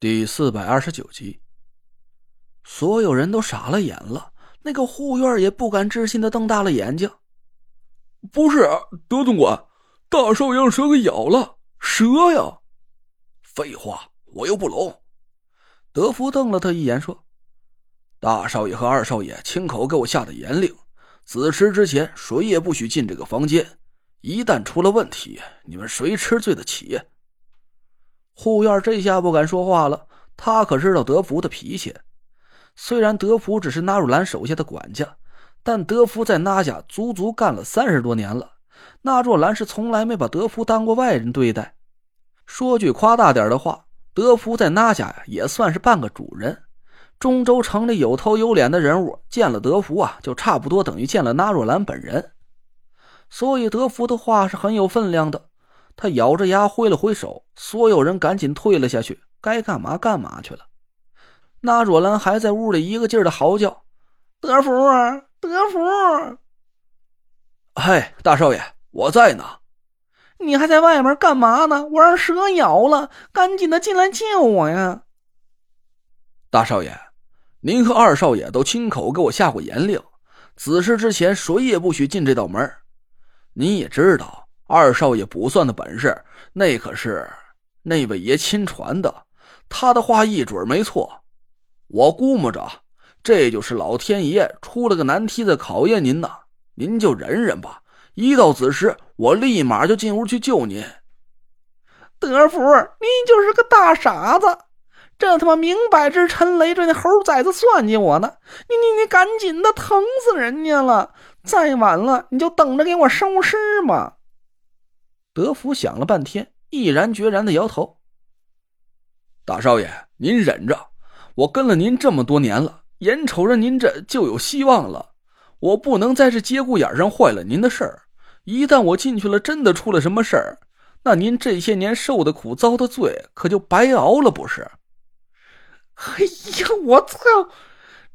第四百二十九集，所有人都傻了眼了，那个护院也不敢置信的瞪大了眼睛。不是德总管，大少爷让蛇给咬了，蛇呀！废话，我又不聋。德福瞪了他一眼，说：“大少爷和二少爷亲口给我下的严令，子时之前谁也不许进这个房间，一旦出了问题，你们谁吃罪得起？”护院这下不敢说话了，他可知道德福的脾气。虽然德福只是纳若兰手下的管家，但德福在那家足足干了三十多年了。纳若兰是从来没把德福当过外人对待。说句夸大点的话，德福在那家呀也算是半个主人。中州城里有头有脸的人物见了德福啊，就差不多等于见了纳若兰本人。所以德福的话是很有分量的。他咬着牙挥了挥手，所有人赶紧退了下去，该干嘛干嘛去了。那若兰还在屋里一个劲儿的嚎叫：“德福，德福！”“嗨，大少爷，我在呢。”“你还在外面干嘛呢？我让蛇咬了，赶紧的进来救我呀！”“大少爷，您和二少爷都亲口给我下过严令，子时之前谁也不许进这道门。您也知道。”二少爷卜算的本事，那可是那位爷亲传的。他的话一准没错。我估摸着，这就是老天爷出了个难题在考验您呢。您就忍忍吧。一到子时，我立马就进屋去救您。德福，你就是个大傻子！这他妈明摆着陈雷这那猴崽子算计我呢！你你你，赶紧的，疼死人家了！再晚了，你就等着给我收尸吧！德福想了半天，毅然决然的摇头。大少爷，您忍着，我跟了您这么多年了，眼瞅着您这就有希望了，我不能在这节骨眼上坏了您的事儿。一旦我进去了，真的出了什么事儿，那您这些年受的苦、遭的罪，可就白熬了，不是？哎呀，我操！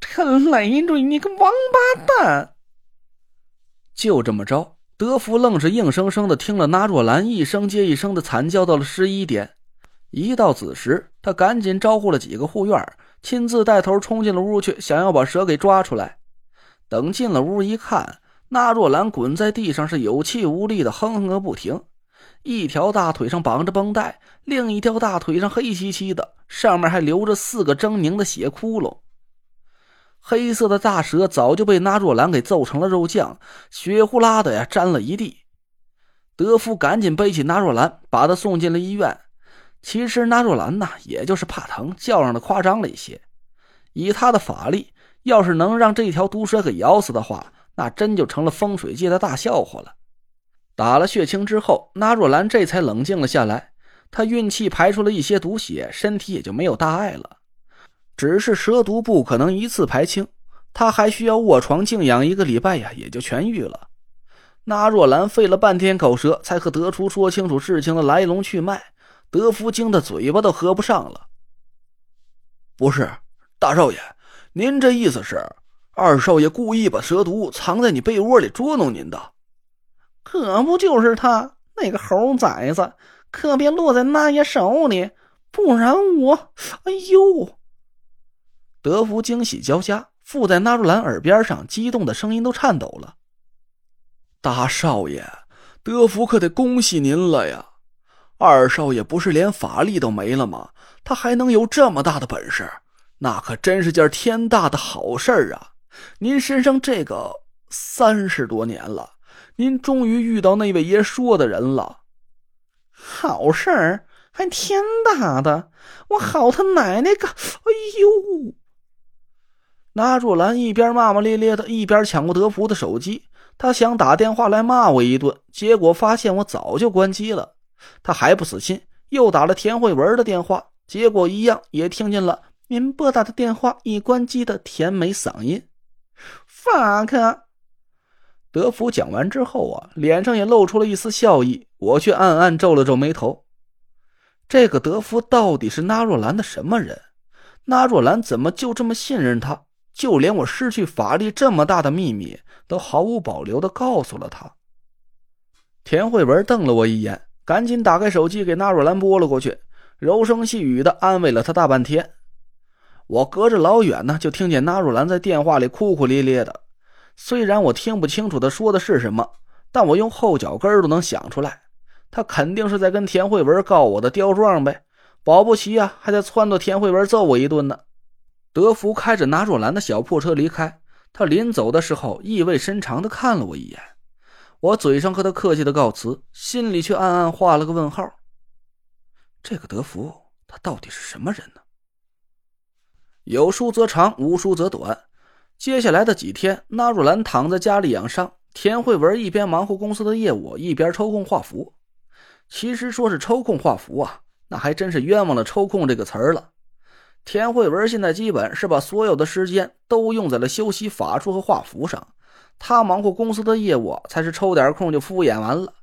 陈雷瑞，你个王八蛋！就这么着。德福愣是硬生生的听了那若兰一声接一声的惨叫，到了十一点。一到子时，他赶紧招呼了几个护院，亲自带头冲进了屋去，想要把蛇给抓出来。等进了屋一看，那若兰滚在地上，是有气无力的哼哼个不停，一条大腿上绑着绷带，另一条大腿上黑漆漆的，上面还留着四个狰狞的血窟窿。黑色的大蛇早就被那若兰给揍成了肉酱，血呼啦的呀沾了一地。德福赶紧背起那若兰，把她送进了医院。其实那若兰呐，也就是怕疼，叫上的夸张了一些。以他的法力，要是能让这条毒蛇给咬死的话，那真就成了风水界的大笑话了。打了血清之后，那若兰这才冷静了下来。她运气排出了一些毒血，身体也就没有大碍了。只是蛇毒不可能一次排清，他还需要卧床静养一个礼拜呀，也就痊愈了。那若兰费了半天口舌，才和得出说清楚事情的来龙去脉。德福惊得嘴巴都合不上了。不是，大少爷，您这意思是，二少爷故意把蛇毒藏在你被窝里捉弄您的？可不就是他那个猴崽子，可别落在那爷手里，不然我……哎呦！德福惊喜交加，附在纳若兰耳边上，激动的声音都颤抖了。大少爷，德福可得恭喜您了呀！二少爷不是连法力都没了吗？他还能有这么大的本事，那可真是件天大的好事啊！您身上这个三十多年了，您终于遇到那位爷说的人了。好事儿还天大的！我好他奶奶个！哎呦！那若兰一边骂骂咧咧的，一边抢过德福的手机。他想打电话来骂我一顿，结果发现我早就关机了。他还不死心，又打了田慧文的电话，结果一样，也听见了您拨打的电话已关机的甜美嗓音。fuck！德福讲完之后啊，脸上也露出了一丝笑意，我却暗暗皱了皱眉头。这个德福到底是那若兰的什么人？那若兰怎么就这么信任他？就连我失去法力这么大的秘密，都毫无保留的告诉了他。田慧文瞪了我一眼，赶紧打开手机给纳若兰拨了过去。柔声细语的安慰了她大半天。我隔着老远呢，就听见纳若兰在电话里哭哭咧咧的。虽然我听不清楚她说的是什么，但我用后脚跟都能想出来，她肯定是在跟田慧文告我的刁状呗。保不齐啊，还得撺掇田慧文揍我一顿呢。德福开着纳若兰的小破车离开，他临走的时候意味深长的看了我一眼。我嘴上和他客气的告辞，心里却暗暗画了个问号。这个德福，他到底是什么人呢？有书则长，无书则短。接下来的几天，纳若兰躺在家里养伤，田慧文一边忙活公司的业务，一边抽空画符。其实说是抽空画符啊，那还真是冤枉了“抽空”这个词儿了。田慧文现在基本是把所有的时间都用在了修习法术和画符上。他忙活公司的业务，才是抽点空就敷衍完了。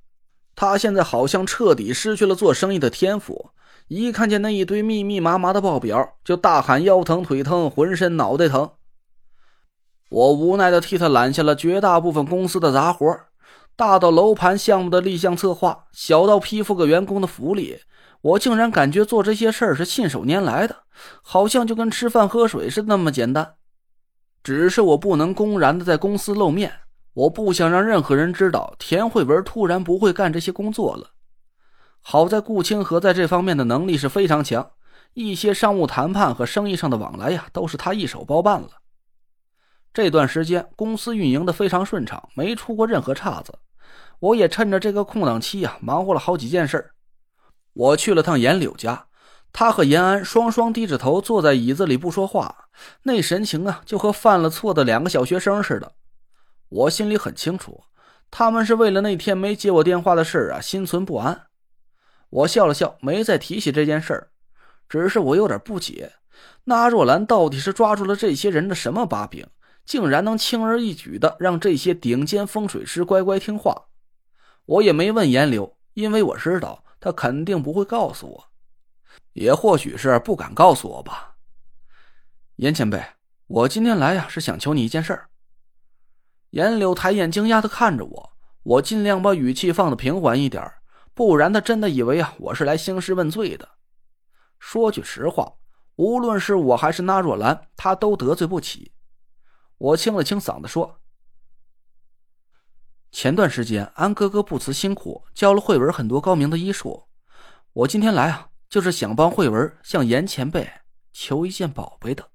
他现在好像彻底失去了做生意的天赋，一看见那一堆密密麻麻的报表，就大喊腰疼腿疼，浑身脑袋疼。我无奈的替他揽下了绝大部分公司的杂活，大到楼盘项目的立项策划，小到批复个员工的福利，我竟然感觉做这些事儿是信手拈来的，好像就跟吃饭喝水似的那么简单。只是我不能公然的在公司露面，我不想让任何人知道田慧文突然不会干这些工作了。好在顾清河在这方面的能力是非常强，一些商务谈判和生意上的往来呀，都是他一手包办了。这段时间公司运营的非常顺畅，没出过任何岔子。我也趁着这个空档期呀，忙活了好几件事我去了趟严柳家。他和延安双双低着头坐在椅子里不说话，那神情啊，就和犯了错的两个小学生似的。我心里很清楚，他们是为了那天没接我电话的事啊，心存不安。我笑了笑，没再提起这件事儿。只是我有点不解，那若兰到底是抓住了这些人的什么把柄，竟然能轻而易举的让这些顶尖风水师乖乖听话？我也没问严柳，因为我知道他肯定不会告诉我。也或许是不敢告诉我吧，严前辈，我今天来呀是想求你一件事儿。严柳抬眼惊讶的看着我，我尽量把语气放的平缓一点，不然他真的以为啊我是来兴师问罪的。说句实话，无论是我还是那若兰，他都得罪不起。我清了清嗓子说：“前段时间安哥哥不辞辛苦教了慧文很多高明的医术，我今天来啊。”就是想帮慧文向严前辈求一件宝贝的。